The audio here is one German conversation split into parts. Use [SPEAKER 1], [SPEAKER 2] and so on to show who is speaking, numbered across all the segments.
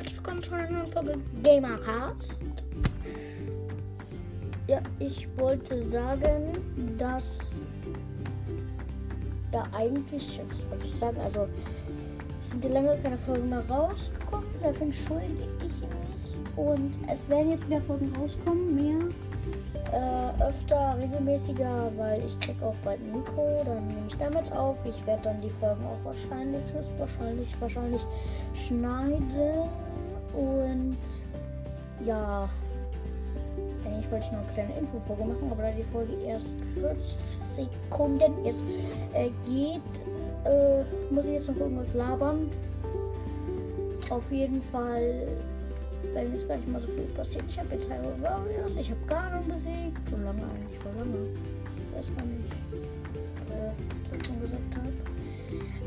[SPEAKER 1] herzlich willkommen zu einer neuen Folge Gamercast. Ja, ich wollte sagen, dass da eigentlich, was wollte ich sagen, also sind ja länger keine Folgen mehr rausgekommen, dafür entschuldige ich mich. Und es werden jetzt mehr Folgen rauskommen, mehr äh, öfter, regelmäßiger, weil ich krieg auch bald ein Mikro, dann nehme ich damit auf. Ich werde dann die Folgen auch wahrscheinlich, wahrscheinlich, wahrscheinlich schneiden und ja, eigentlich wollte ich noch eine kleine Infofolge machen, aber da die Folge erst 40 Sekunden ist, äh, geht, äh, muss ich jetzt noch irgendwas labern. Auf jeden Fall wenn jetzt gleich mal so viel passiert. Ich habe jetzt Hyrule Warriors, ich habe Ganon besiegt. Schon lange eigentlich, vor lange. Ich weiß gar nicht,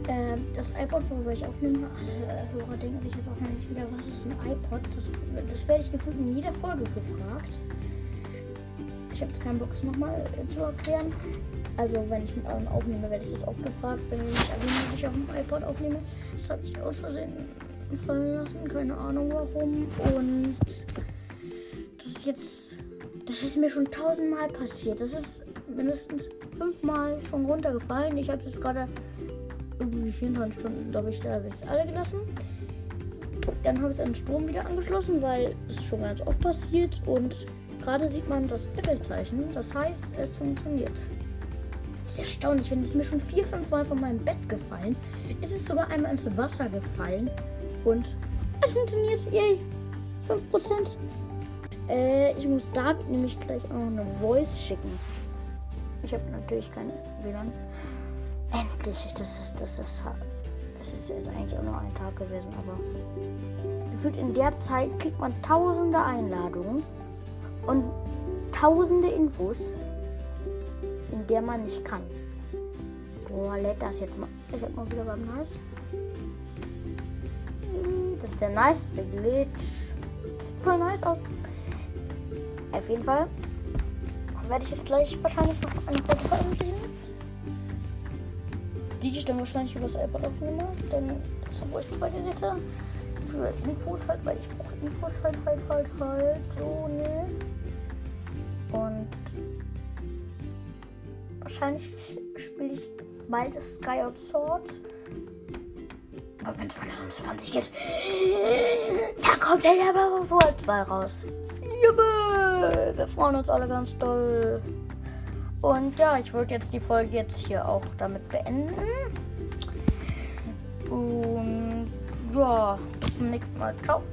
[SPEAKER 1] Ähm, das iPod, worüber ich aufnehme, alle Hörer denken sich jetzt auch noch nicht wieder, was ist ein iPod? Das, das werde ich gefühlt in jeder Folge gefragt. Ich habe jetzt keinen Bock, es nochmal äh, zu erklären. Also, wenn ich mit anderen aufnehme, werde ich das oft gefragt. Wenn ich erwähne, dass ich auf dem iPod aufnehme, das habe ich aus Versehen fallen lassen. Keine Ahnung warum. Und das ist jetzt. Das ist mir schon tausendmal passiert. Das ist mindestens fünfmal schon runtergefallen. Ich habe es gerade irgendwie 24 Stunden, glaube ich, da habe ich alle gelassen. Dann habe ich es an den Strom wieder angeschlossen, weil es schon ganz oft passiert. Und gerade sieht man das Apple-Zeichen. Das heißt, es funktioniert. Das ist erstaunlich, wenn es mir schon vier, fünf Mal von meinem Bett gefallen. Ist es sogar einmal ins Wasser gefallen. Und es funktioniert. Yay. 5%. Äh, ich muss David nämlich gleich auch noch eine Voice schicken. Ich habe natürlich keine WLAN. Endlich. Das ist, das ist, das ist eigentlich auch nur ein Tag gewesen, aber gefühlt in der Zeit kriegt man tausende Einladungen und tausende Infos, in der man nicht kann. Boah, lädt das jetzt mal. Ich hab mal wieder beim Nice. Das ist der niceste Glitch. Sieht voll nice aus. Auf jeden Fall werde ich jetzt gleich wahrscheinlich noch eine Folge ich dann wahrscheinlich über das iPad aufnehme. Denn das habe ich zwei Geräte. Für Infos halt, weil ich brauche Infos halt, halt, halt, halt. So, ne? Und wahrscheinlich spiele ich bald Skyward Sword. Aber wenn es 2020 ist, dann kommt der Level vor 2 raus. Juppe! Wir freuen uns alle ganz doll. Und ja, ich würde jetzt die Folge jetzt hier auch damit beenden. Und ja, bis zum nächsten Mal. Ciao.